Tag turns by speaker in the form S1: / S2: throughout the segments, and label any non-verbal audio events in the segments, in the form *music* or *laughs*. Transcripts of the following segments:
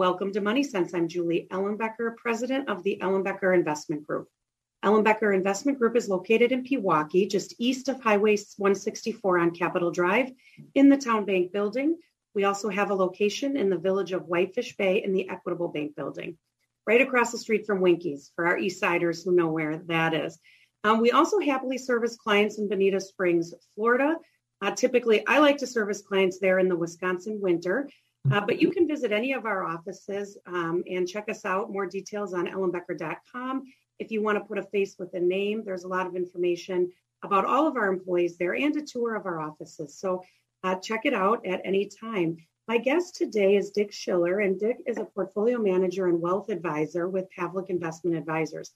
S1: Welcome to Money Sense. I'm Julie Ellenbecker, president of the Ellenbecker Investment Group. Ellenbecker Investment Group is located in Pewaukee, just east of Highway 164 on Capitol Drive in the Town Bank building. We also have a location in the village of Whitefish Bay in the Equitable Bank building, right across the street from Winkies for our East Siders who know where that is. Um, we also happily service clients in Bonita Springs, Florida. Uh, typically, I like to service clients there in the Wisconsin winter. Uh, but you can visit any of our offices um, and check us out. More details on ellenbecker.com. If you want to put a face with a name, there's a lot of information about all of our employees there and a tour of our offices. So uh, check it out at any time. My guest today is Dick Schiller, and Dick is a portfolio manager and wealth advisor with Pavlic Investment Advisors.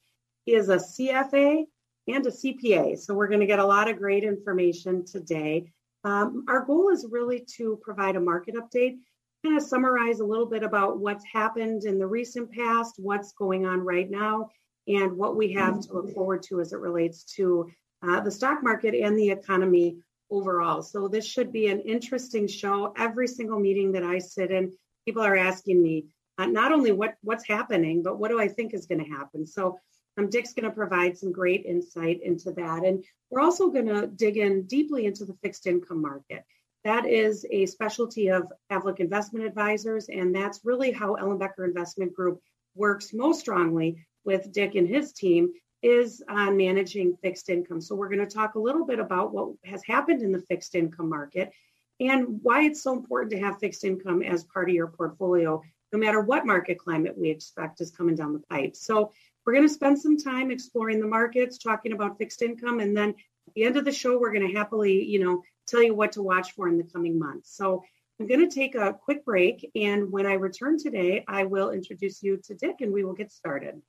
S1: He is a CFA and a CPA, so we're going to get a lot of great information today. Um, our goal is really to provide a market update kind of summarize a little bit about what's happened in the recent past, what's going on right now, and what we have to look forward to as it relates to uh, the stock market and the economy overall. So this should be an interesting show. Every single meeting that I sit in, people are asking me uh, not only what what's happening, but what do I think is going to happen. So um, Dick's going to provide some great insight into that, and we're also going to dig in deeply into the fixed income market. That is a specialty of Pavlic Investment Advisors, and that's really how Ellenbecker Investment Group works most strongly with Dick and his team is on managing fixed income. So we're going to talk a little bit about what has happened in the fixed income market and why it's so important to have fixed income as part of your portfolio, no matter what market climate we expect is coming down the pipe. So we're going to spend some time exploring the markets, talking about fixed income, and then at the end of the show, we're going to happily, you know, tell you what to watch for in the coming months. So I'm going to take a quick break. And when I return today, I will introduce you to Dick and we will get started.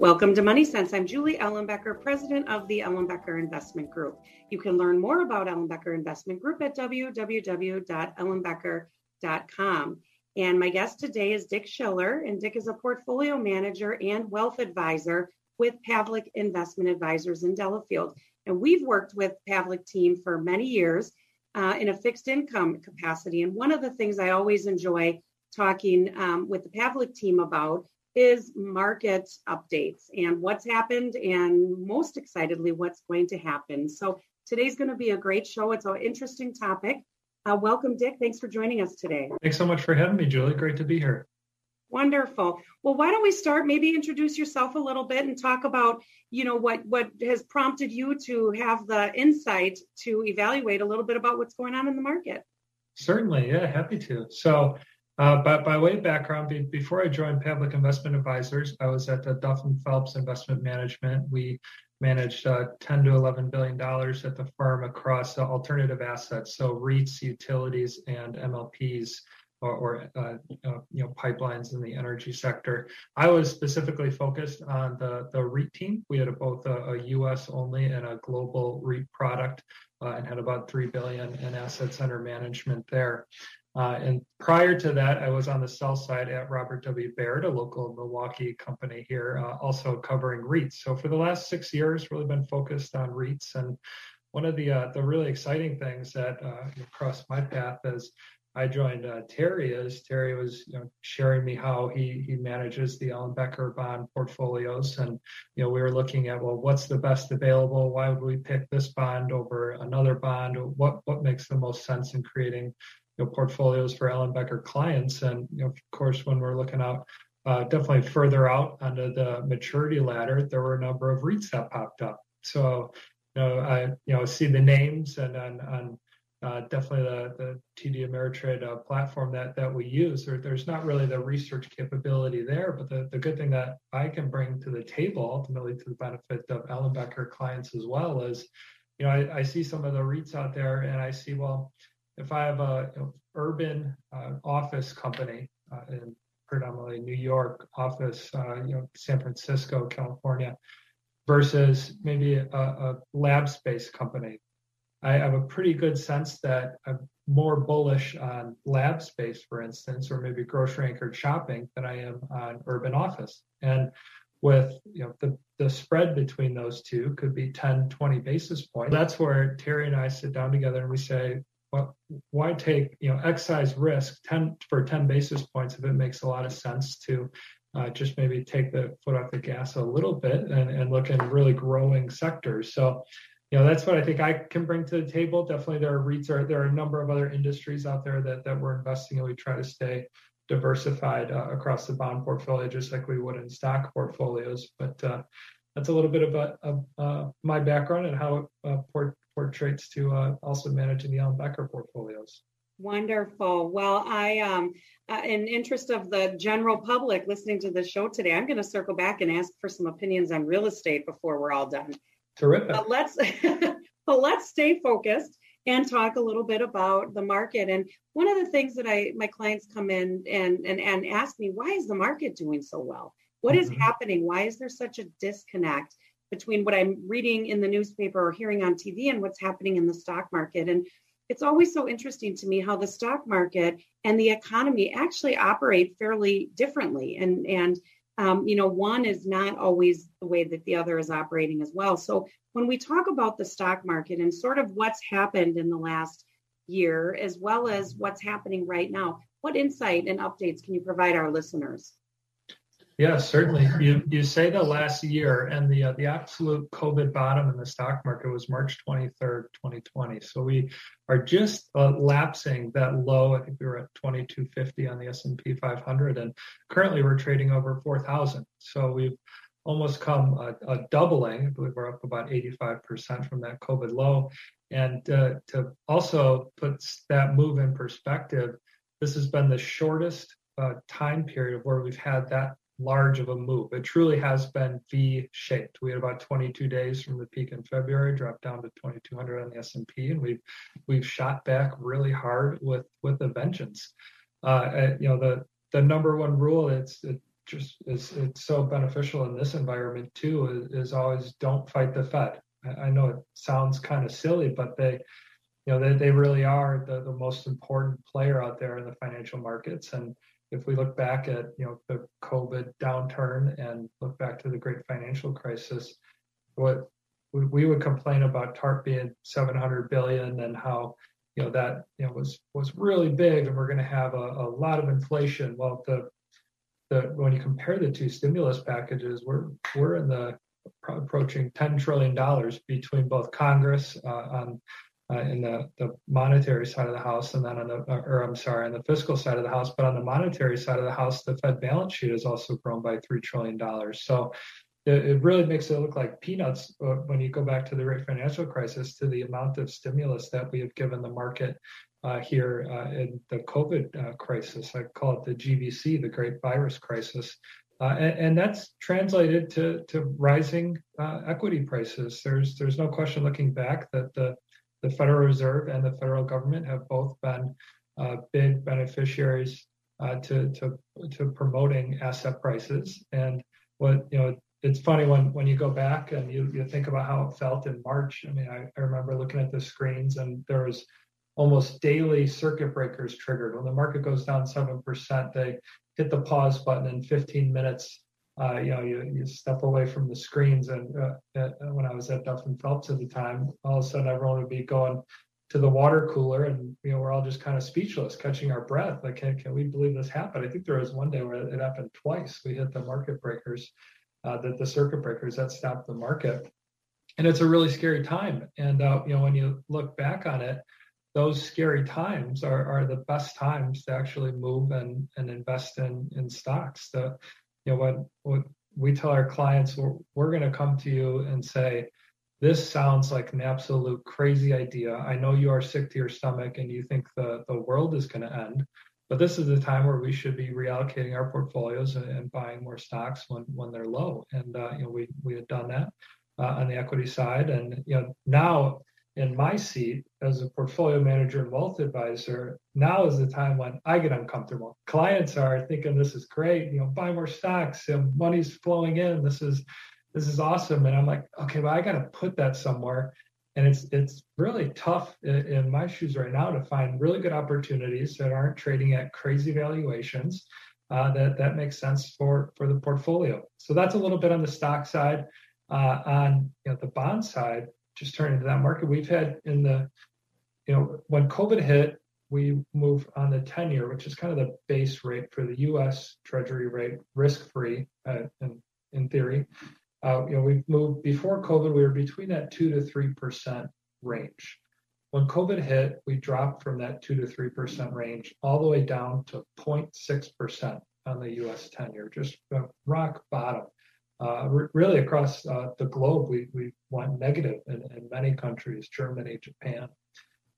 S1: Welcome to Money Sense. I'm Julie Ellenbecker, president of the Ellenbecker Investment Group. You can learn more about Ellenbecker Investment Group at www.ellenbecker.com. And my guest today is Dick Schiller, and Dick is a portfolio manager and wealth advisor with Pavlic Investment Advisors in Delafield. And we've worked with Pavlic team for many years uh, in a fixed income capacity. And one of the things I always enjoy talking um, with the Pavlic team about is market updates and what's happened, and most excitedly, what's going to happen. So today's going to be a great show. It's an interesting topic. Uh, welcome, Dick. Thanks for joining us today.
S2: Thanks so much for having me, Julie. Great to be here.
S1: Wonderful. Well, why don't we start? Maybe introduce yourself a little bit and talk about, you know, what what has prompted you to have the insight to evaluate a little bit about what's going on in the market.
S2: Certainly, yeah, happy to. So, uh, by, by way of background, be, before I joined Pavlic Investment Advisors, I was at the Duff and Phelps Investment Management. We managed uh, 10 to 11 billion dollars at the firm across uh, alternative assets, so REITs, utilities, and MLPs. Or, or uh, uh, you know pipelines in the energy sector. I was specifically focused on the the REIT team. We had both a, a U.S. only and a global REIT product, uh, and had about three billion in assets under management there. Uh, and prior to that, I was on the sell side at Robert W. Baird, a local Milwaukee company here, uh, also covering REITs. So for the last six years, really been focused on REITs. And one of the uh, the really exciting things that uh, crossed my path as I joined uh, Terry is Terry was you know, sharing me how he he manages the Ellenbecker bond portfolios, and you know we were looking at well, what's the best available? Why would we pick this bond over another bond? What what makes the most sense in creating you know, portfolios for Ellenbecker clients. And you know, of course, when we're looking out uh, definitely further out under the maturity ladder, there were a number of REITs that popped up. So, you know, I you know see the names and on, on uh, definitely the, the TD Ameritrade uh, platform that, that we use. There, there's not really the research capability there, but the, the good thing that I can bring to the table, ultimately to the benefit of Ellenbecker clients as well, is you know I, I see some of the REITs out there, and I see well, if I have a you know, urban uh, office company uh, in predominantly New York office, uh, you know San Francisco, California, versus maybe a, a lab space company I have a pretty good sense that I'm more bullish on lab space, for instance, or maybe grocery anchored shopping than I am on urban office. And with you know the, the spread between those two could be 10, 20 basis points. That's where Terry and I sit down together and we say, why take you know excise risk 10 for 10 basis points if it makes a lot of sense to uh, just maybe take the foot off the gas a little bit and, and look in really growing sectors. So you know that's what I think I can bring to the table. Definitely, there are REITs, or there are a number of other industries out there that that we're investing in. We try to stay diversified uh, across the bond portfolio, just like we would in stock portfolios. But uh, that's a little bit about uh, my background and how it uh, port- portrays to uh, also managing the Ellenbecker portfolios.
S1: Wonderful. Well, I, um, uh, in interest of the general public listening to the show today, I'm going to circle back and ask for some opinions on real estate before we're all done.
S2: Terrific.
S1: But let's *laughs* but let's stay focused and talk a little bit about the market. And one of the things that I my clients come in and and, and ask me, why is the market doing so well? What is mm-hmm. happening? Why is there such a disconnect between what I'm reading in the newspaper or hearing on TV and what's happening in the stock market? And it's always so interesting to me how the stock market and the economy actually operate fairly differently. And and um, you know, one is not always the way that the other is operating as well. So when we talk about the stock market and sort of what's happened in the last year, as well as what's happening right now, what insight and updates can you provide our listeners?
S2: Yeah, certainly. You you say the last year, and the uh, the absolute COVID bottom in the stock market was March 23rd, 2020. So we are just uh, lapsing that low. I think we were at 2250 on the S&P 500, and currently we're trading over 4,000. So we've almost come a, a, doubling. I believe we're up about 85% from that COVID low. And uh, to also put that move in perspective, this has been the shortest uh, time period of where we've had that large of a move. It truly has been V-shaped. We had about 22 days from the peak in February, dropped down to 2,200 on the S&P, and we've we've shot back really hard with with a vengeance. Uh, you know, the the number one rule it's it just is it's so beneficial in this environment too is, is always don't fight the Fed. I, I know it sounds kind of silly, but they you know they, they really are the, the most important player out there in the financial markets and if we look back at you know the COVID downturn and look back to the great financial crisis, what we, would complain about TARP being 700 billion and how you know that you know was was really big and we're going to have a, a lot of inflation. Well, the the when you compare the two stimulus packages, we're we're in the approaching 10 trillion dollars between both Congress uh, on uh, in the, the monetary side of the house, and then on the, uh, or I'm sorry, on the fiscal side of the house, but on the monetary side of the house, the Fed balance sheet has also grown by $3 trillion. So it, it really makes it look like peanuts uh, when you go back to the great financial crisis to the amount of stimulus that we have given the market uh, here uh, in the COVID crisis. I call it the GVC, the Great Virus Crisis. Uh, and, and, that's translated to, to rising uh, equity prices. There's there's no question looking back that the the Federal Reserve and the federal government have both been uh, big beneficiaries uh, to, to, to promoting asset prices. And what you know, it's funny when when you go back and you, you think about how it felt in March. I mean, I, I remember looking at the screens and there was almost daily circuit breakers triggered. When the market goes down seven percent, they hit the pause button in 15 minutes uh, you know, you, you step away from the screens. And uh, at, when I was at Duff and Phelps at the time, all of a sudden everyone would be going to the water cooler, and you know, we're all just kind of speechless, catching our breath. Like, can, can we believe this happened? I think there was one day where it happened twice. We hit the market breakers, uh, that the circuit breakers that stopped the market, and it's a really scary time. And uh, you know, when you look back on it, those scary times are, are the best times to actually move and, and invest in in stocks. The you know what what we tell our clients we're, we're going to come to you and say this sounds like an absolute crazy idea. I know you are sick to your stomach and you think the, the world is going to end, but this is the time where we should be reallocating our portfolios and, and buying more stocks when, when they're low. And, uh, you know, we, we had done that uh, on the equity side. And, you know, now in my seat as a portfolio manager and wealth advisor, now is the time when I get uncomfortable. Clients are thinking this is great, you know, buy more stocks, know, money's flowing in. This is this is awesome. And I'm like, okay, well, I got to put that somewhere. And it's it's really tough in, in, my shoes right now to find really good opportunities that aren't trading at crazy valuations. Uh, that that makes sense for for the portfolio. So that's a little bit on the stock side. Uh, on you know the bond side, just turning to that market, we've had in the you know when COVID hit, we moved on the 10 year, which is kind of the base rate for the U.S. Treasury rate, risk free uh, in in theory. Uh, you know, we've moved before COVID, we were between that two to three percent range. When COVID hit, we dropped from that two to three percent range all the way down to 0.6 percent on the U.S. 10-year, just rock bottom. Uh, really across uh, the globe, we, we went negative in, in many countries, Germany, Japan.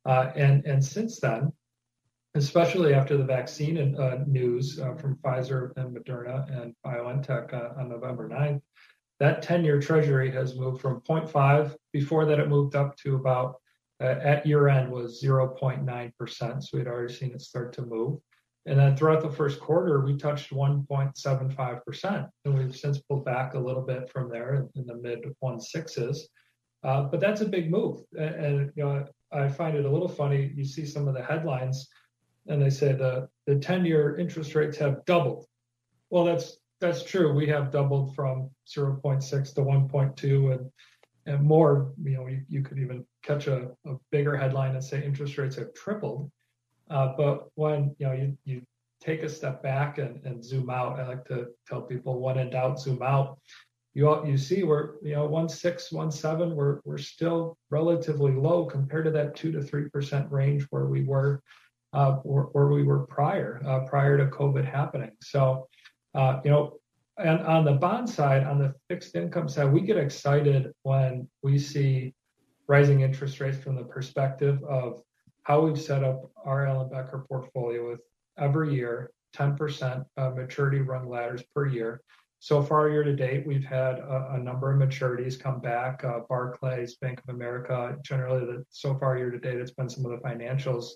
S2: Uh, and, and since then, especially after the vaccine uh, news uh, from Pfizer and Moderna and BioNTech uh, on November 9th, that 10-year treasury has moved from 0.5 before that it moved up to about uh, at year end was 0.9% so we'd already seen it start to move. And then throughout the first quarter we touched 1.75% and we've since pulled back a little bit from there in the mid 16s uh, but that's a big move and, and you know i find it a little funny you see some of the headlines and they say the the 10 year interest rates have doubled well that's that's true. We have doubled from 0.6 to 1.2 and and more. You know, you, you could even catch a, a bigger headline and say interest rates have tripled. Uh, but when you know you you take a step back and, and zoom out, I like to tell people when in doubt, zoom out. You you see we're you know one six one seven we're we're still relatively low compared to that two to three percent range where we were uh, where, where we were prior uh, prior to COVID happening. So uh, you know, and on the bond side, on the fixed income side, we get excited when we see rising interest rates from the perspective of how we've set up our Ellenbecker portfolio with every year 10% uh, maturity run ladders per year. So far, year to date, we've had a, a number of maturities come back. Uh, Barclays, Bank of America, generally, the, so far year to date, it's been some of the financials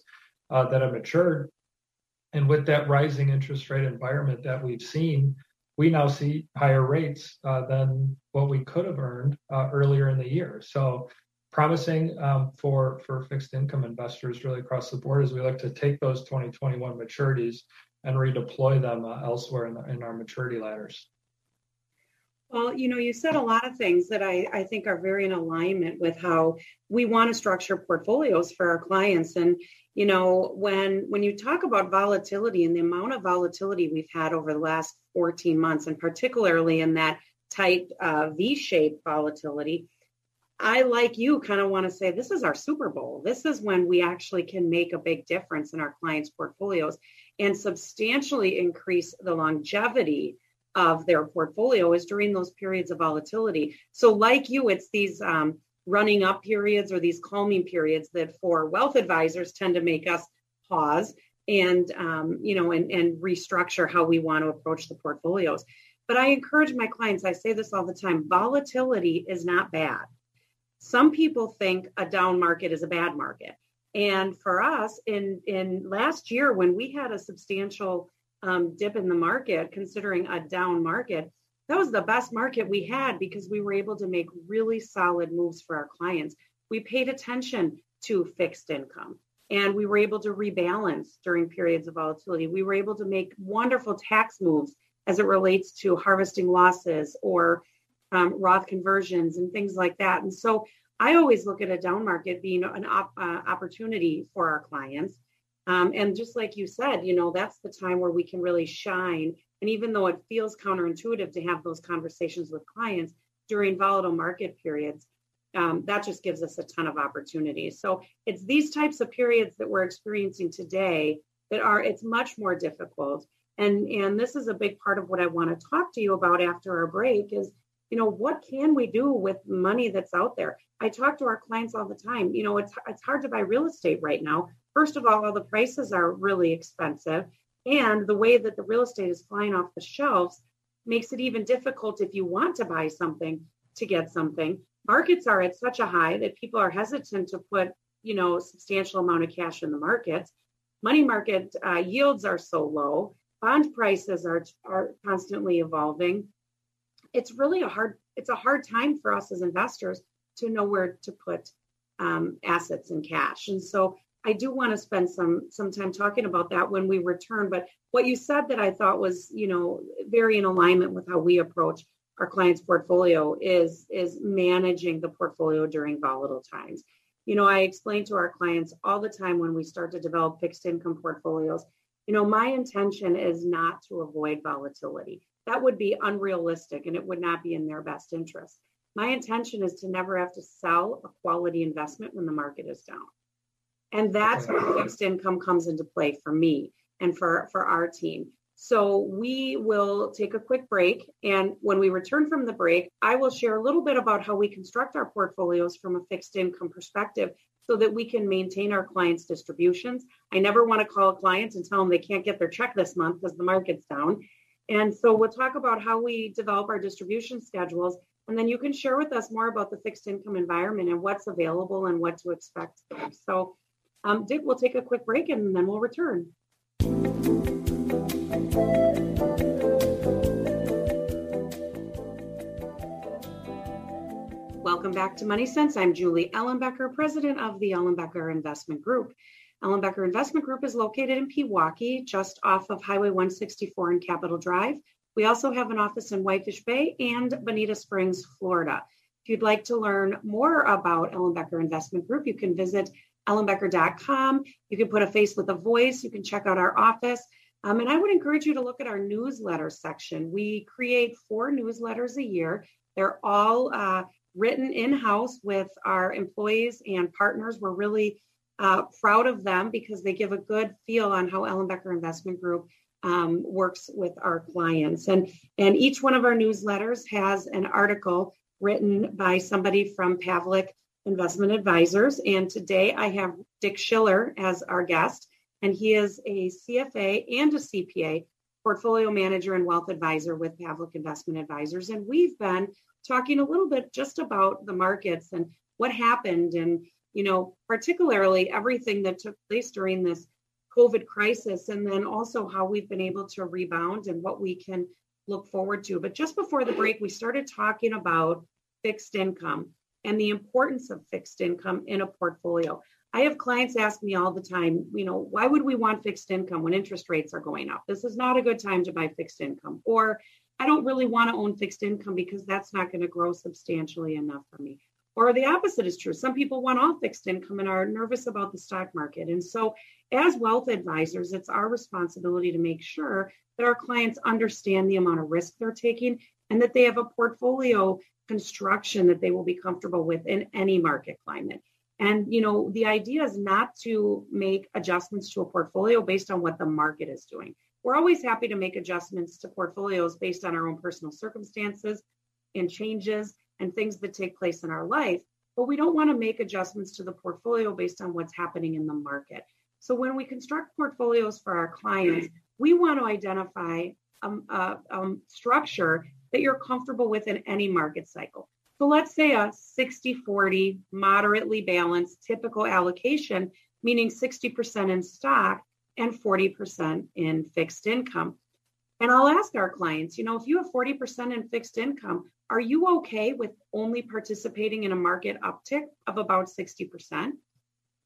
S2: uh, that have matured. And with that rising interest rate environment that we've seen, we now see higher rates uh, than what we could have earned uh, earlier in the year. So promising um, for for fixed income investors really across the board as we look to take those 2021 maturities and redeploy them uh, elsewhere in, the, in our maturity ladders.
S1: Well, you know, you said a lot of things that I, I think are very in alignment with how we want to structure portfolios for our clients. And, you know, when when you talk about volatility and the amount of volatility we've had over the last 14 months, and particularly in that tight uh, V-shaped volatility, I like you kind of want to say this is our Super Bowl. This is when we actually can make a big difference in our clients' portfolios and substantially increase the longevity of their portfolio is during those periods of volatility. So, like you, it's these um, running up periods or these calming periods that for wealth advisors tend to make us pause and um, you know and, and restructure how we want to approach the portfolios. But I encourage my clients, I say this all the time, volatility is not bad. Some people think a down market is a bad market. And for us, in in last year when we had a substantial um, dip in the market, considering a down market, that was the best market we had because we were able to make really solid moves for our clients. We paid attention to fixed income and we were able to rebalance during periods of volatility. We were able to make wonderful tax moves as it relates to harvesting losses or um, Roth conversions and things like that. And so I always look at a down market being an op- uh, opportunity for our clients um, and just like you said, you know, that's the time where we can really shine. And even though it feels counterintuitive to have those conversations with clients during volatile market periods, um, that just gives us a ton of opportunities. So it's these types of periods that we're experiencing today that are it's much more difficult. And and this is a big part of what I want to talk to you about after our break is you know, what can we do with money that's out there? I talk to our clients all the time. You know, it's it's hard to buy real estate right now. First of all, all the prices are really expensive, and the way that the real estate is flying off the shelves makes it even difficult if you want to buy something to get something. Markets are at such a high that people are hesitant to put, you know, substantial amount of cash in the markets. Money market uh, yields are so low. Bond prices are are constantly evolving. It's really a hard it's a hard time for us as investors to know where to put um, assets and cash. And so I do want to spend some some time talking about that when we return. But what you said that I thought was, you know, very in alignment with how we approach our clients' portfolio is is managing the portfolio during volatile times. You know, I explain to our clients all the time when we start to develop fixed income portfolios, you know, my intention is not to avoid volatility. That would be unrealistic and it would not be in their best interest. My intention is to never have to sell a quality investment when the market is down. And that's where fixed income comes into play for me and for, for our team. So we will take a quick break. And when we return from the break, I will share a little bit about how we construct our portfolios from a fixed income perspective so that we can maintain our clients' distributions. I never want to call a client and tell them they can't get their check this month because the market's down. And so we'll talk about how we develop our distribution schedules and then you can share with us more about the fixed income environment and what's available and what to expect. So, um, Dick, we'll take a quick break and then we'll return. Welcome back to Money Sense. I'm Julie Ellenbecker, president of the Ellenbecker Investment Group. Ellenbecker Investment Group is located in Pewaukee, just off of Highway 164 and Capitol Drive. We also have an office in Whitefish Bay and Bonita Springs, Florida. If you'd like to learn more about Ellenbecker Investment Group, you can visit ellenbecker.com. You can put a face with a voice. You can check out our office. Um, and I would encourage you to look at our newsletter section. We create four newsletters a year. They're all uh, written in house with our employees and partners. We're really uh, proud of them because they give a good feel on how Ellenbecker Investment Group um, works with our clients. And, and each one of our newsletters has an article written by somebody from Pavlic Investment Advisors. And today I have Dick Schiller as our guest, and he is a CFA and a CPA portfolio manager and wealth advisor with Pavlic Investment Advisors. And we've been talking a little bit just about the markets and what happened and you know particularly everything that took place during this COVID crisis, and then also how we've been able to rebound and what we can look forward to. But just before the break, we started talking about fixed income and the importance of fixed income in a portfolio. I have clients ask me all the time, you know, why would we want fixed income when interest rates are going up? This is not a good time to buy fixed income. Or I don't really want to own fixed income because that's not going to grow substantially enough for me. Or the opposite is true. Some people want all fixed income and are nervous about the stock market. And so, as wealth advisors, it's our responsibility to make sure that our clients understand the amount of risk they're taking and that they have a portfolio construction that they will be comfortable with in any market climate. And you know, the idea is not to make adjustments to a portfolio based on what the market is doing. We're always happy to make adjustments to portfolios based on our own personal circumstances and changes and things that take place in our life, but we don't want to make adjustments to the portfolio based on what's happening in the market. So when we construct portfolios for our clients, we want to identify um, a, um, structure that you're comfortable with in any market cycle. So let's say a 60 40 moderately balanced typical allocation, meaning 60% in stock and 40% in fixed income. And I'll ask our clients, you know, if you have 40% in fixed income, are you okay with only participating in a market uptick of about 60%?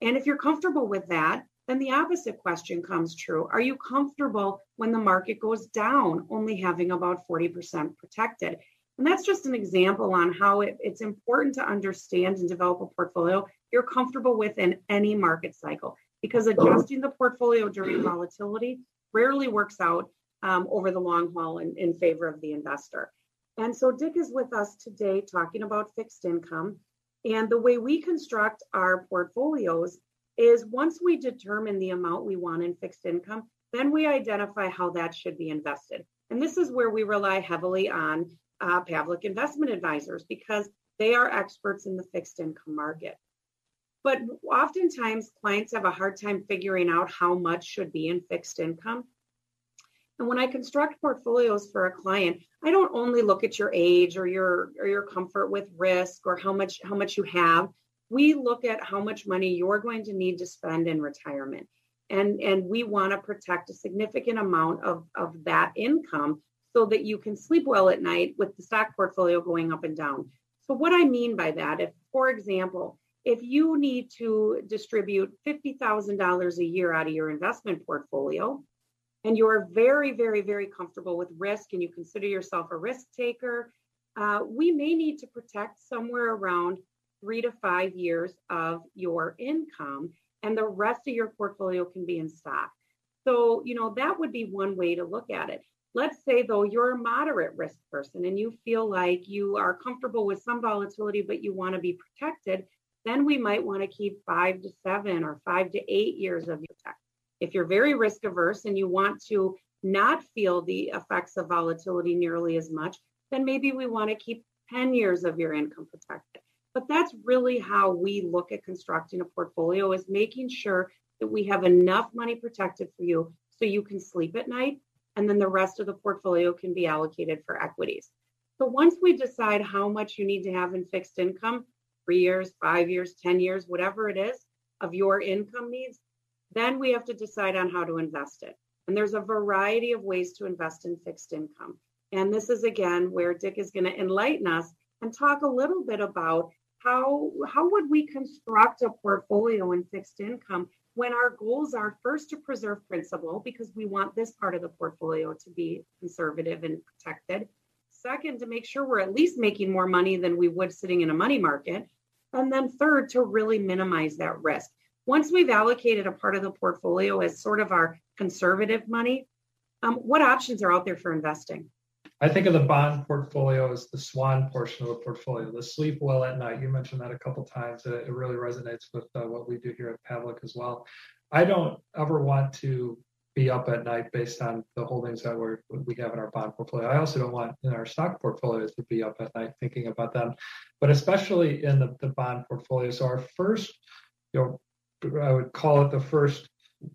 S1: And if you're comfortable with that, then the opposite question comes true. Are you comfortable when the market goes down, only having about 40% protected? And that's just an example on how it, it's important to understand and develop a portfolio you're comfortable with in any market cycle because adjusting the portfolio during volatility rarely works out um, over the long haul in, in favor of the investor. And so Dick is with us today talking about fixed income. And the way we construct our portfolios is once we determine the amount we want in fixed income, then we identify how that should be invested. And this is where we rely heavily on uh, Pavlic Investment Advisors because they are experts in the fixed income market. But oftentimes, clients have a hard time figuring out how much should be in fixed income. And when I construct portfolios for a client, I don't only look at your age or your or your comfort with risk or how much how much you have. We look at how much money you're going to need to spend in retirement. And and we want to protect a significant amount of, of that income so that you can sleep well at night with the stock portfolio going up and down. So what I mean by that, if for example, if you need to distribute $50,000 a year out of your investment portfolio, and you're very, very, very comfortable with risk and you consider yourself a risk taker, uh, we may need to protect somewhere around three to five years of your income, and the rest of your portfolio can be in stock. So, you know, that would be one way to look at it. Let's say, though, you're a moderate risk person and you feel like you are comfortable with some volatility, but you want to be protected, then we might want to keep five to seven or five to eight years of your tech. If you're very risk averse and you want to not feel the effects of volatility nearly as much, then maybe we want to keep 10 years of your income protected. But that's really how we look at constructing a portfolio is making sure that we have enough money protected for you so you can sleep at night and then the rest of the portfolio can be allocated for equities. So once we decide how much you need to have in fixed income, three years, five years, 10 years, whatever it is of your income needs, then we have to decide on how to invest it. And there's a variety of ways to invest in fixed income. And this is again where Dick is going to enlighten us and talk a little bit about how how would we construct a portfolio in fixed income when our goals are first to preserve principal because we want this part of the portfolio to be conservative and protected. Second, to make sure we're at least making more money than we would sitting in a money market. And then third, to really minimize that risk. Once we've allocated a part of the portfolio as sort of our conservative money, um, what options are out there for investing?
S2: I think of the bond portfolio as the swan portion of the portfolio, the sleep well at night. You mentioned that a couple times. It, really resonates with uh, what we do here at Pavlic as well. I don't ever want to be up at night based on the holdings that we we have in our bond portfolio. I also don't want in our stock portfolios to be up at night thinking about them, but especially in the, the bond portfolio. So our first, you know, I would call it the first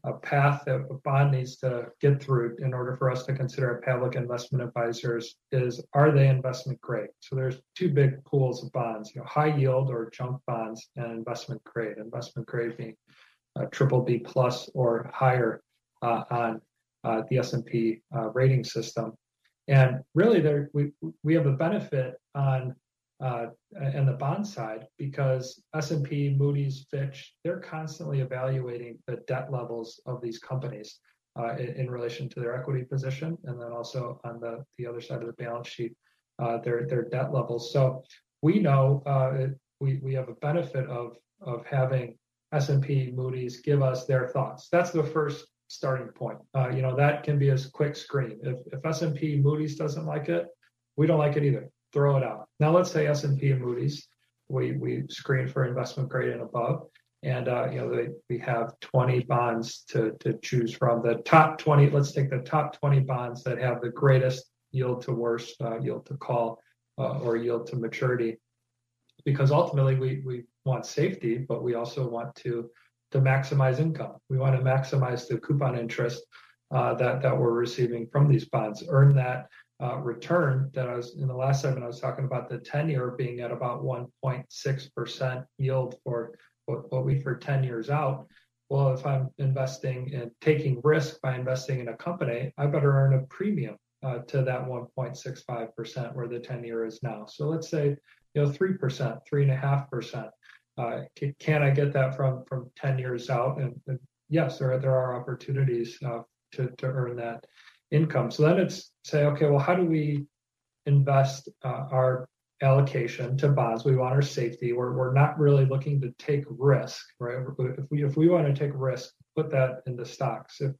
S2: uh, path that a bond needs to get through in order for us to consider a Pavlic Investment Advisors is are they investment grade? So there's two big pools of bonds, you know, high yield or junk bonds and investment grade. Investment grade being uh, triple B plus or higher uh, on uh, the S&P uh, rating system. And really, there we we have a benefit on uh, and the bond side because S&P, Moody's, Fitch, they're constantly evaluating the debt levels of these companies uh, in, in, relation to their equity position, and then also on the, the other side of the balance sheet, uh, their their debt levels. So we know uh, we we have a benefit of of having S&P, Moody's give us their thoughts. That's the first starting point. Uh, you know that can be a quick screen. If if S&P, Moody's doesn't like it, we don't like it either throw it out. Now let's say S&P and Moody's, we we screen for investment grade and above, and uh, you know they, we have 20 bonds to to choose from. The top 20, let's take the top 20 bonds that have the greatest yield to worst, uh, yield to call, uh, or yield to maturity, because ultimately we we want safety, but we also want to to maximize income. We want to maximize the coupon interest uh, that that we're receiving from these bonds, earn that uh, return that I was in the last segment, I was talking about the 10 year being at about 1.6% yield for what, what we for 10 years out. Well, if I'm investing and in, taking risk by investing in a company, I better earn a premium uh, to that 1.65% where the 10 year is now. So let's say, you know, 3%, 3.5%. Uh, can, can, I get that from from 10 years out? And, and yes, there are, there are opportunities uh, to, to earn that income. So then it's say, okay, well, how do we invest uh, our allocation to bonds? We want our safety. We're, we're not really looking to take risk, right? If we if we want to take risk, put that into stocks. If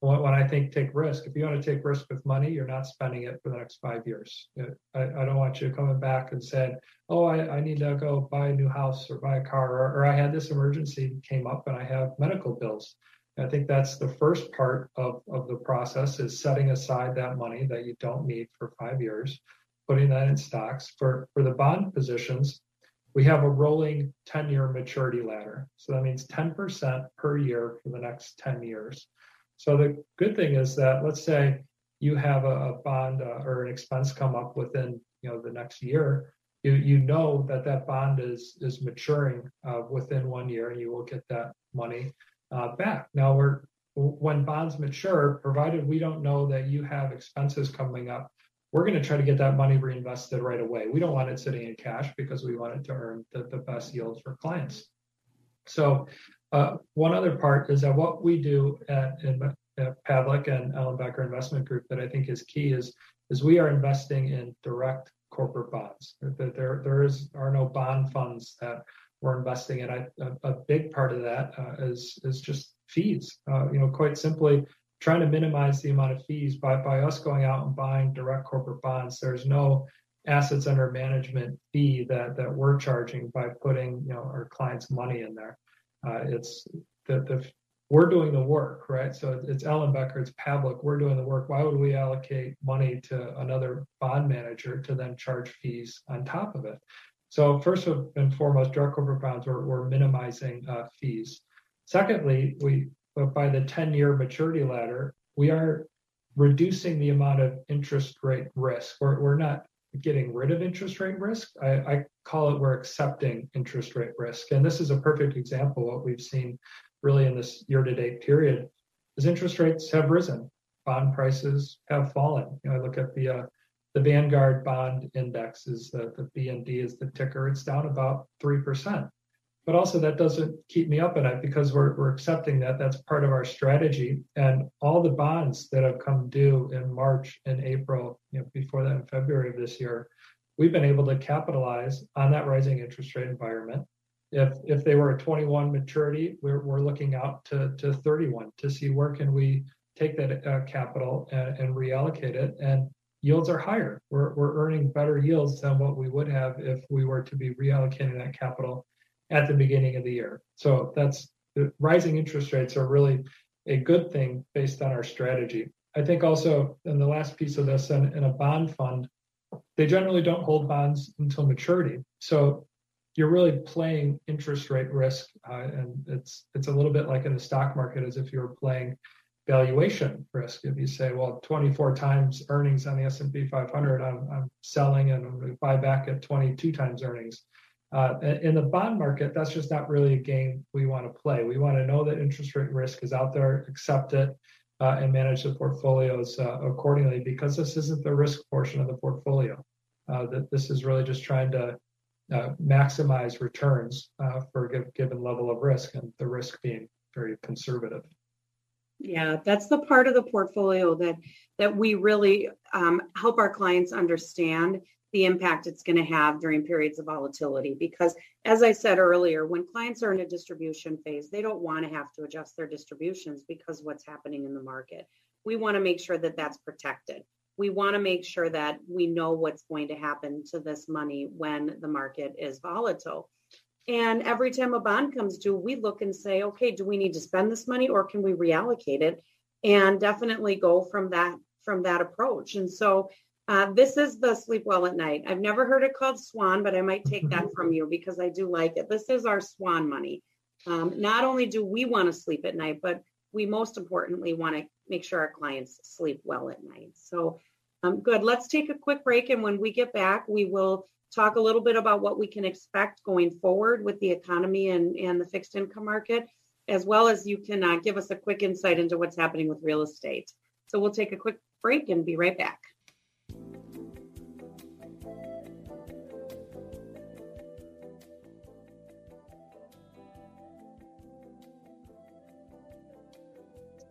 S2: when I think take risk, if you want to take risk with money, you're not spending it for the next five years. I, I don't want you coming back and saying, oh, I, I need to go buy a new house or buy a car, or, or I had this emergency came up and I have medical bills. I think that's the first part of, of the process is setting aside that money that you don't need for five years. putting that in stocks. For for the bond positions, we have a rolling 10-year maturity ladder. So that means 10% per year for the next 10 years. So the good thing is that let's say you have a, bond uh, or an expense come up within you know the next year, you you know that that bond is is maturing uh, within one year, and you will get that money uh, back. Now we're when bonds mature, provided we don't know that you have expenses coming up, we're going to try to get that money reinvested right away. We don't want it sitting in cash because we want it to earn the, the best yields for clients. So, uh, one other part is that what we do at, at Pavlic and Ellenbecker Investment Group that I think is key is is we are investing in direct corporate bonds. There, there, there is are no bond funds that we're investing in. A, big part of that uh, is is just fees. Uh, you know, quite simply, trying to minimize the amount of fees by by us going out and buying direct corporate bonds. There's no assets under management fee that that we're charging by putting you know our clients' money in there. Uh, it's the the we're doing the work, right? So it's Ellenbecker, it's Pavlic, we're doing the work. Why would we allocate money to another bond manager to then charge fees on top of it? So first and foremost, direct corporate bonds, we're, minimizing uh, fees. Secondly, we by the 10-year maturity ladder, we are reducing the amount of interest rate risk. We're, we're not getting rid of interest rate risk. I, I call it we're accepting interest rate risk. And this is a perfect example of what we've seen really in this year-to-date period is interest rates have risen, bond prices have fallen. You know, I look at the uh, the Vanguard bond index is the, the BND is the ticker. It's down about 3%. But also that doesn't keep me up at night because we're, we're accepting that that's part of our strategy. And all the bonds that have come due in March and April, you know, before that in February of this year, we've been able to capitalize on that rising interest rate environment. If if they were a 21 maturity, we're, we're looking out to, to 31 to see where can we take that uh, capital and, and reallocate it. And yields are higher. We're, we're earning better yields than what we would have if we were to be reallocating that capital at the beginning of the year. So that's the rising interest rates are really a good thing based on our strategy. I think also, in the last piece of this, in, in a bond fund, they generally don't hold bonds until maturity. So you're really playing interest rate risk, uh, and it's it's a little bit like in the stock market as if you were playing valuation risk. If you say, well, 24 times earnings on the S&P 500, I'm, I'm selling and I'm going to buy back at 22 times earnings. Uh, in the bond market, that's just not really a game we want to play. We want to know that interest rate risk is out there, accept it, uh, and manage the portfolios uh, accordingly because this isn't the risk portion of the portfolio. Uh, that this is really just trying to uh, maximize returns uh, for a given level of risk, and the risk being very conservative.
S1: Yeah, that's the part of the portfolio that that we really um, help our clients understand the impact it's going to have during periods of volatility. Because, as I said earlier, when clients are in a distribution phase, they don't want to have to adjust their distributions because what's happening in the market. We want to make sure that that's protected. We want to make sure that we know what's going to happen to this money when the market is volatile. And every time a bond comes due, we look and say, okay, do we need to spend this money or can we reallocate it? And definitely go from that from that approach. And so uh, this is the sleep well at night. I've never heard it called swan, but I might take that from you because I do like it. This is our swan money. Um, not only do we want to sleep at night, but we most importantly want to make sure our clients sleep well at night. So, um, good. Let's take a quick break. And when we get back, we will talk a little bit about what we can expect going forward with the economy and, and the fixed income market, as well as you can uh, give us a quick insight into what's happening with real estate. So we'll take a quick break and be right back.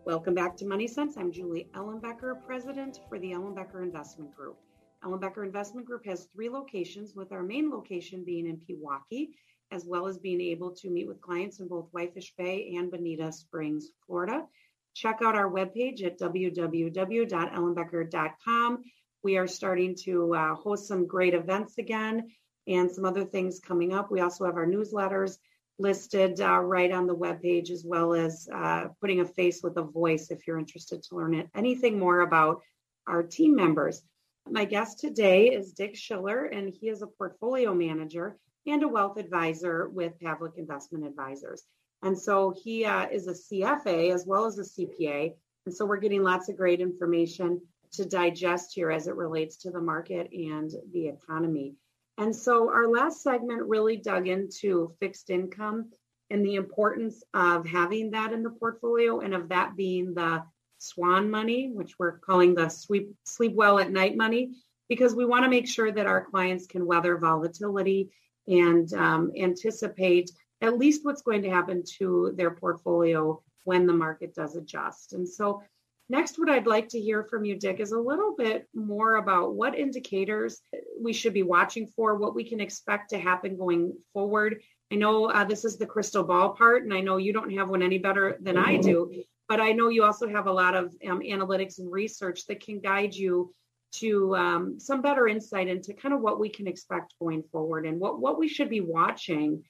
S1: Welcome back to Money Sense. I'm Julie Ellenbecker, President for the Ellenbecker Investment Group. Ellenbecker Investment Group has three locations, with our main location being in Pewaukee, as well as being able to meet with clients in both Whitefish Bay and Bonita Springs, Florida. Check out our webpage at www.ellenbecker.com. We are starting to uh, host some great events again and some other things coming up. We also have our newsletters listed uh, right on the webpage, as well as uh, putting a face with a voice if you're interested to learn it. anything more about our team members. My guest today is Dick Schiller, and he is a portfolio manager and a wealth advisor with Pavlic Investment Advisors. And so he uh, is a CFA as well as a CPA. And so we're getting lots of great information to digest here as it relates to the market and the economy. And so our last segment really dug into fixed income and the importance of having that in the portfolio and of that being the swan money, which we're calling the sleep, sleep well at night money, because we want to make sure that our clients can weather volatility and um, anticipate at least what's going to happen to their portfolio when the market does adjust. And so, next, what I'd like to hear from you, Dick, is a little bit more about what indicators we should be watching for, what we can expect to happen going forward. I know uh, this is the crystal ball part, and I know you don't have one any better than I do, but I know you also have a lot of um, analytics and research that can guide you to um, some better insight into kind of what we can expect going forward and what, what we should be watching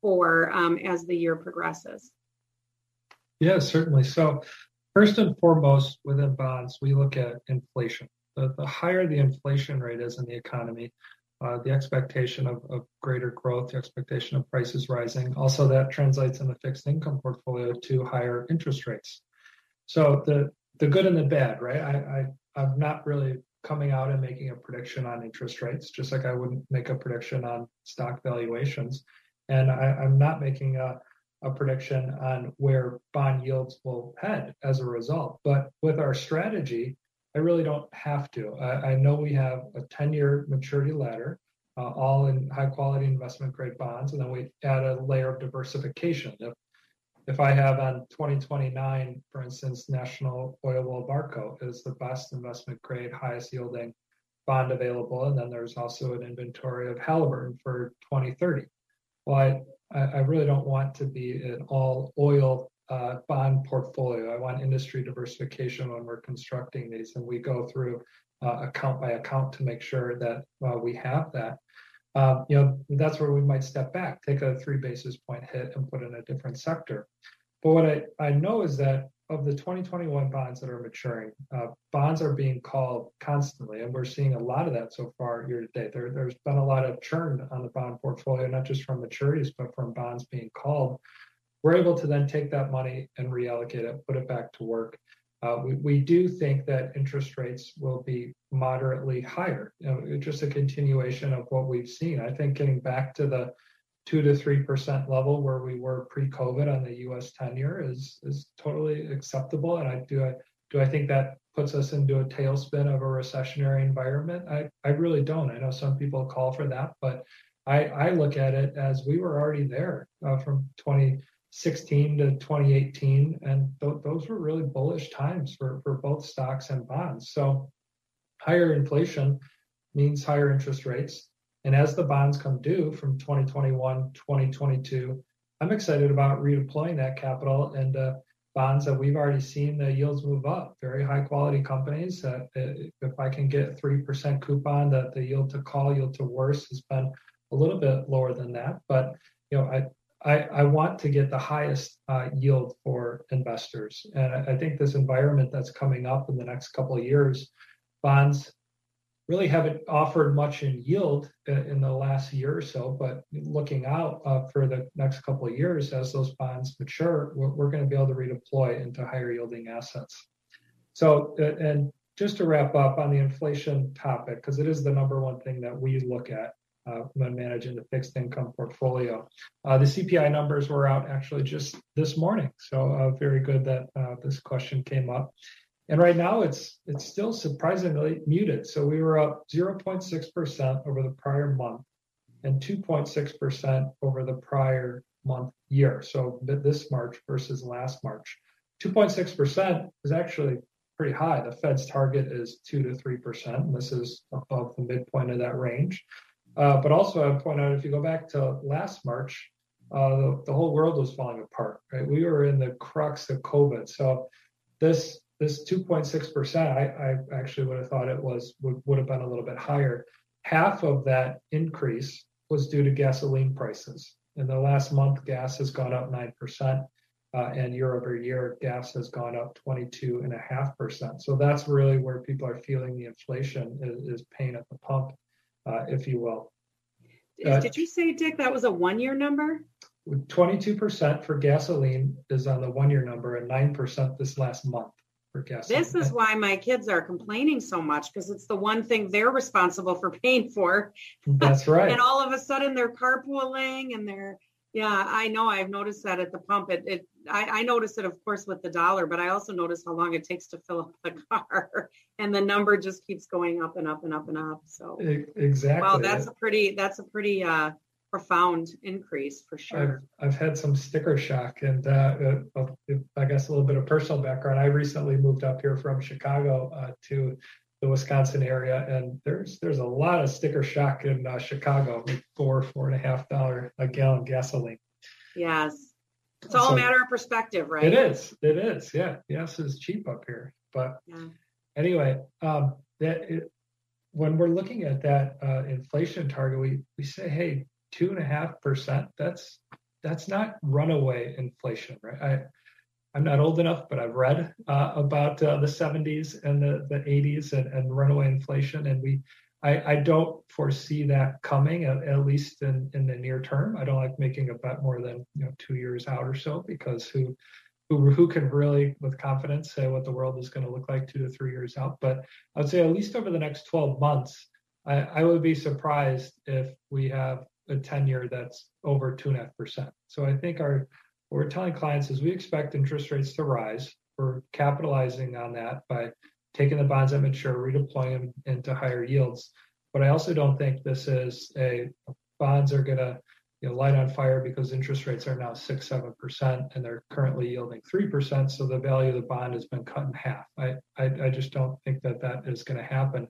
S1: for um, as the year progresses.
S2: Yeah, certainly. So, first and foremost, within bonds, we look at inflation. The, the higher the inflation rate is in the economy, uh, the expectation of, of, greater growth, the expectation of prices rising. Also, that translates in the fixed income portfolio to higher interest rates. So the the good and the bad, right? I, I I'm not really coming out and making a prediction on interest rates, just like I wouldn't make a prediction on stock valuations. And I, I'm not making a, a prediction on where bond yields will head as a result. But with our strategy, I really don't have to. I, I know we have a 10 year maturity ladder, uh, all in high quality investment grade bonds, and then we add a layer of diversification. If, if I have on 2029, for instance, National Oil Oilwell Varco is the best investment grade, highest yielding bond available, and then there's also an inventory of Halliburton for 2030. Well, I, I really don't want to be an all oil uh, bond portfolio. I want industry diversification when we're constructing these, and we go through uh, account by account to make sure that uh, we have that. Um, you know, that's where we might step back, take a three basis point hit, and put in a different sector. But what I, I know is that of the 2021 bonds that are maturing, uh, bonds are being called constantly, and we're seeing a lot of that so far year to date. There, there's been a lot of churn on the bond portfolio, not just from maturities, but from bonds being called. We're able to then take that money and reallocate it, put it back to work. Uh, we, we do think that interest rates will be moderately higher. You know, just a continuation of what we've seen. I think getting back to the two to three percent level where we were pre-COVID on the U.S. ten-year is is totally acceptable. And I do I do I think that puts us into a tailspin of a recessionary environment? I I really don't. I know some people call for that, but I I look at it as we were already there uh, from 2016 to 2018, and th- those were really bullish times for for both stocks and bonds. So higher inflation means higher interest rates and as the bonds come due from 2021, 2022, I'm excited about redeploying that capital into bonds that we've already seen the yields move up. Very high quality companies. Uh, if I can get 3% coupon, that the yield to call, yield to worst has been a little bit lower than that. But you know, I I, I want to get the highest uh, yield for investors, and I, I think this environment that's coming up in the next couple of years, bonds really haven't offered much in yield in the last year or so, but looking out uh, for the next couple of years as those bonds mature, we're, we're going to be able to redeploy into higher yielding assets. So, and just to wrap up on the inflation topic, because it is the number one thing that we look at uh, when managing the fixed income portfolio. Uh, the CPI numbers were out actually just this morning, so uh, very good that uh, this question came up. And right now it's it's still surprisingly muted. So we were up 0.6% over the prior month and 2.6% over the prior month year. So this March versus last March. 2.6% is actually pretty high. The Fed's target is 2 to 3%, and this is above the midpoint of that range. Uh, but also, I would point out if you go back to last March, uh, the, the, whole world was falling apart. Right, we were in the crux of COVID. So this this 2.6%, I, I actually would have thought it was would, would have been a little bit higher. Half of that increase was due to gasoline prices. In the last month, gas has gone up 9%. uh, and year over year, gas has gone up 22 and a half percent. So that's really where people are feeling the inflation is, is pain at the pump, uh, if you will.
S1: Uh, Did you say, Dick, that was a one year number?
S2: 22% for gasoline is on the one year number and 9% this last month for gasoline.
S1: This is why my kids are complaining so much because it's the one thing they're responsible for paying for.
S2: That's *laughs* right.
S1: and all of a sudden they're carpooling and they're yeah, I know. I've noticed that at the pump. It, it I, I notice it, of course, with the dollar, but I also notice how long it takes to fill up the *laughs* car, and the number just keeps going up and up and up and up. So
S2: exactly.
S1: Well, that's a pretty that's a pretty uh, profound increase for sure.
S2: I've, I've had some sticker shock, and uh, uh, I guess a little bit of personal background. I recently moved up here from Chicago uh, to the Wisconsin area, and there's there's a lot of sticker shock in uh, Chicago, like four four and a half dollar a gallon gasoline.
S1: Yes, it's all so, a matter of perspective, right?
S2: It is. It is. Yeah, Yes is cheap up here, but yeah. anyway, um, that it, when we're looking at that uh, inflation target, we we say, hey, two and a half percent. That's that's not runaway inflation, right? I I'm not old enough, but I've read uh, about uh, the 70s and the, the 80s and, and runaway inflation, and we I, I don't foresee that coming at, at, least in, in the near term. I don't like making a bet more than you know two years out or so because who who who can really with confidence say what the world is going to look like two to three years out. But I would say at least over the next 12 months, I, I would be surprised if we have a 10 year that's over two and a half percent. So I think our what we're telling clients is we expect interest rates to rise. We're capitalizing on that by taking the bonds that mature, redeploying them into higher yields. But I also don't think this is a bonds are going to you know, light on fire because interest rates are now six, seven percent, and they're currently yielding three percent. So the value of the bond has been cut in half. I, I, I just don't think that that is going to happen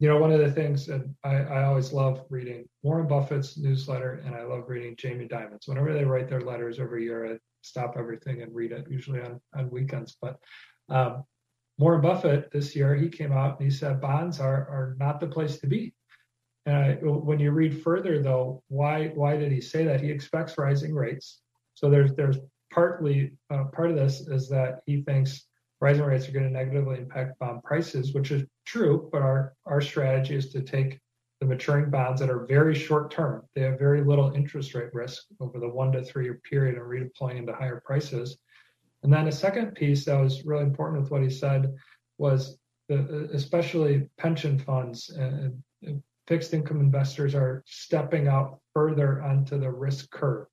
S2: you know, one of the things that I, I, always love reading Warren Buffett's newsletter, and I love reading Jamie Dimon's. Whenever they write their letters every year, I stop everything and read it, usually on, on weekends. But um, Warren Buffett this year, he came out and he said bonds are, are not the place to be. And I, when you read further, though, why why did he say that? He expects rising rates. So there's there's partly uh, part of this is that he thinks rising rates are going to negatively impact bond prices, which is true, but our, our strategy is to take the maturing bonds that are very short term. They have very little interest rate risk over the one to three year period and redeploying into higher prices. And then a second piece that was really important with what he said was the, especially pension funds and, and fixed income investors are stepping out further onto the risk curve.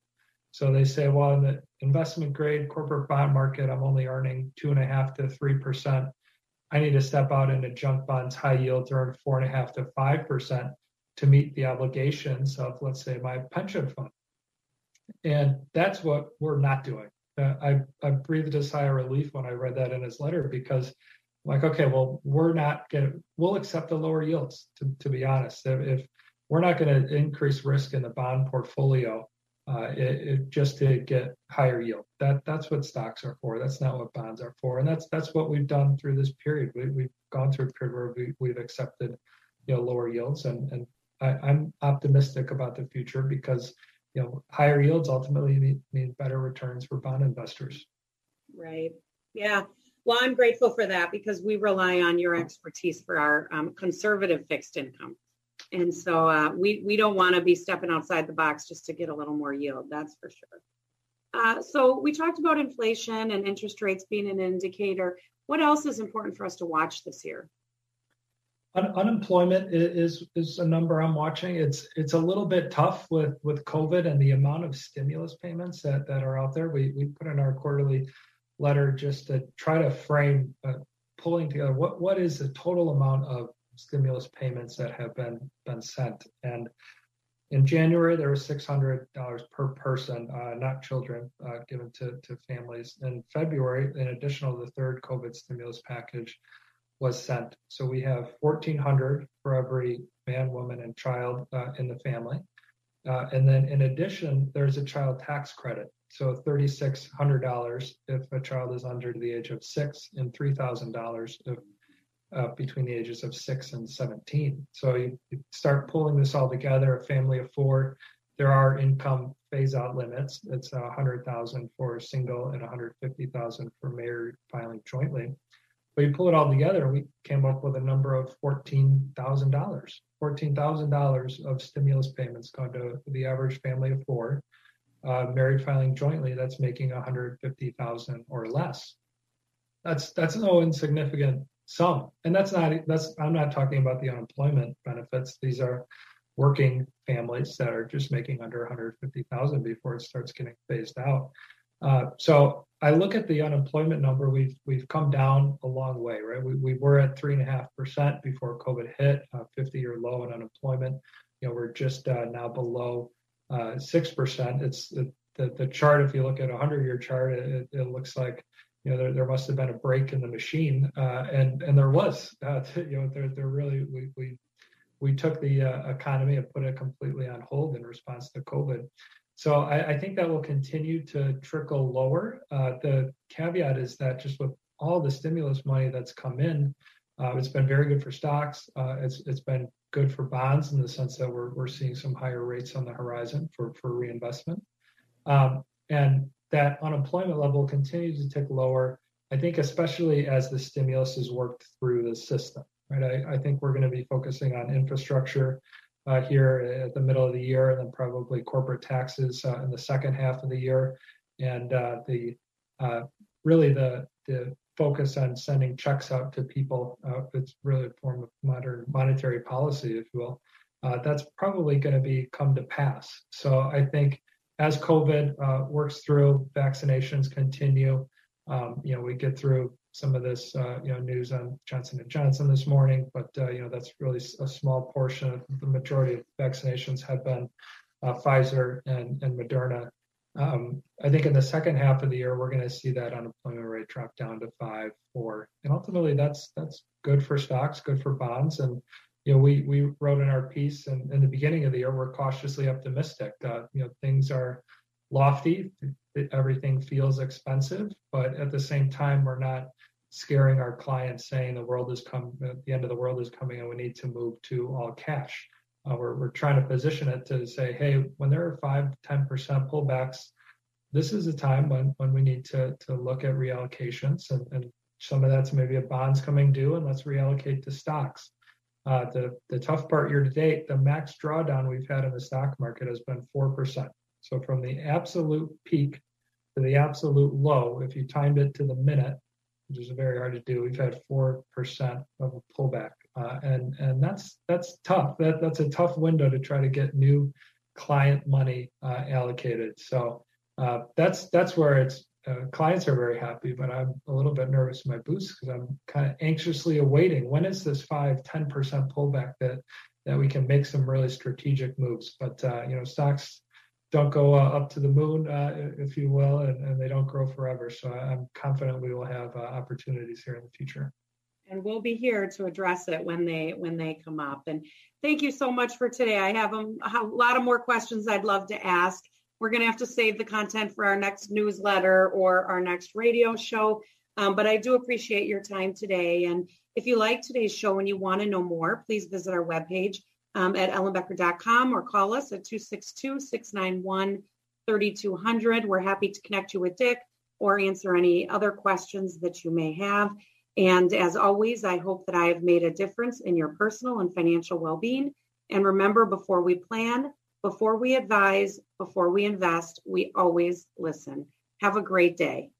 S2: So they say, well, in the investment grade corporate bond market, I'm only earning two and a half to three percent. I need to step out into junk bonds, high yield, to earn four and a half to five percent to meet the obligations of, let's say, my pension fund. And that's what we're not doing. Uh, I, I breathed a sigh of relief when I read that in his letter because I'm like, okay, well, we're not going to, we'll accept the lower yields, to, to be honest. If, if we're not going to increase risk in the bond portfolio, uh, it, it, just to get higher yield. That that's what stocks are for. That's not what bonds are for, and that's that's what we've done through this period. We, have gone through a period where we, we've accepted you know lower yields, and and I, am optimistic about the future because you know higher yields ultimately mean, better returns for bond investors.
S1: Right. Yeah. Well, I'm grateful for that because we rely on your expertise for our um, conservative fixed income. And so uh, we, we don't want to be stepping outside the box just to get a little more yield, that's for sure. Uh, so we talked about inflation and interest rates being an indicator. What else is important for us to watch this year?
S2: Un- unemployment is is a number I'm watching. It's it's a little bit tough with with COVID and the amount of stimulus payments that that are out there. We we put in our quarterly letter just to try to frame uh, pulling together what what is the total amount of stimulus payments that have been been sent. And in January, there was $600 per person, uh, not children, uh, given to, to families. In February, in addition to the third COVID stimulus package, was sent. So we have 1,400 for every man, woman, and child uh, in the family. Uh, and then in addition, there's a child tax credit. So $3,600 if a child is under the age of six, and $3,000 if uh, between the ages of six and 17. So you, you, start pulling this all together, a family of four there are income phase out limits. It's a hundred thousand for a single and 150,000 for married filing jointly. But you pull it all together, and we came up with a number of fourteen thousand dollars. Fourteen thousand dollars of stimulus payments going to the average family of four. Uh, married filing jointly, that's making 150,000 or less. That's that's no insignificant sum, and that's not that's I'm not talking about the unemployment benefits. These are working families that are just making under 150,000 before it starts getting phased out. Uh, so I look at the unemployment number. We've we've come down a long way, right? We, we were at three and a half percent before COVID hit, 50-year low in unemployment. You know, we're just uh, now below uh, six percent. It's the, the, the chart. If you look at a 100-year chart, it, it looks like you know there, there must have been a break in the machine, uh, and and there was. *laughs* You know, there there really we we we took the economy and put it completely on hold in response to COVID. So I, I think that will continue to trickle lower. Uh, the caveat is that just with all the stimulus money that's come in, uh, it's been very good for stocks. Uh, it's it's been good for bonds in the sense that we're we're seeing some higher rates on the horizon for for reinvestment, um, and that unemployment level continues to tick lower. I think especially as the stimulus is worked through the system. Right, I, I think we're going to be focusing on infrastructure uh, here at the middle of the year, and then probably corporate taxes uh, in the second half of the year, and uh, the uh, really the the focus on sending checks out to people. Uh, it's really a form of modern monetary policy, if you will. Uh, that's probably going to be come to pass. So I think as COVID works through, vaccinations continue. Um, you know, we get through some of this, uh, you know, news on Johnson and Johnson this morning, but uh, you know that's really a small portion. of The majority of vaccinations have been uh, Pfizer and, and Moderna. Um, I think in the second half of the year, we're going to see that unemployment rate drop down to five, four, and ultimately that's that's good for stocks, good for bonds, and you know we we wrote in our piece, and in the beginning of the year, we're cautiously optimistic. Uh, you know things are lofty, everything feels expensive, but at the same time, we're not scaring our clients saying the world is coming, the end of the world is coming and we need to move to all cash. Uh, we're, we're trying to position it to say hey when there are 5 10% pullbacks this is a time when, when we need to, to look at reallocations and, and some of that's maybe a bonds coming due and let's reallocate to stocks. Uh, the, the tough part year to date the max drawdown we've had in the stock market has been 4% so from the absolute peak to the absolute low if you timed it to the minute which is very hard to do. We've had four percent of a pullback, uh, and and that's that's tough. That that's a tough window to try to get new client money uh, allocated. So uh, that's that's where it's uh, clients are very happy, but I'm a little bit nervous in my boots because I'm kind of anxiously awaiting when is this five ten percent pullback that that we can make some really strategic moves. But uh, you know, stocks don't go uh, up to the moon, uh, if you will, and, and, they don't grow forever. So I'm confident we will have uh, opportunities here in the future.
S1: And we'll be here to address it when they when they come up. And thank you so much for today. I have a, a lot of more questions I'd love to ask. We're going to have to save the content for our next newsletter or our next radio show. Um, but I do appreciate your time today. And if you like today's show and you want to know more, please visit our webpage um, at ellenbecker.com or call us at 262 691 3200. We're happy to connect you with Dick or answer any other questions that you may have. And as always, I hope that I have made a difference in your personal and financial well being. And remember, before we plan, before we advise, before we invest, we always listen. Have a great day.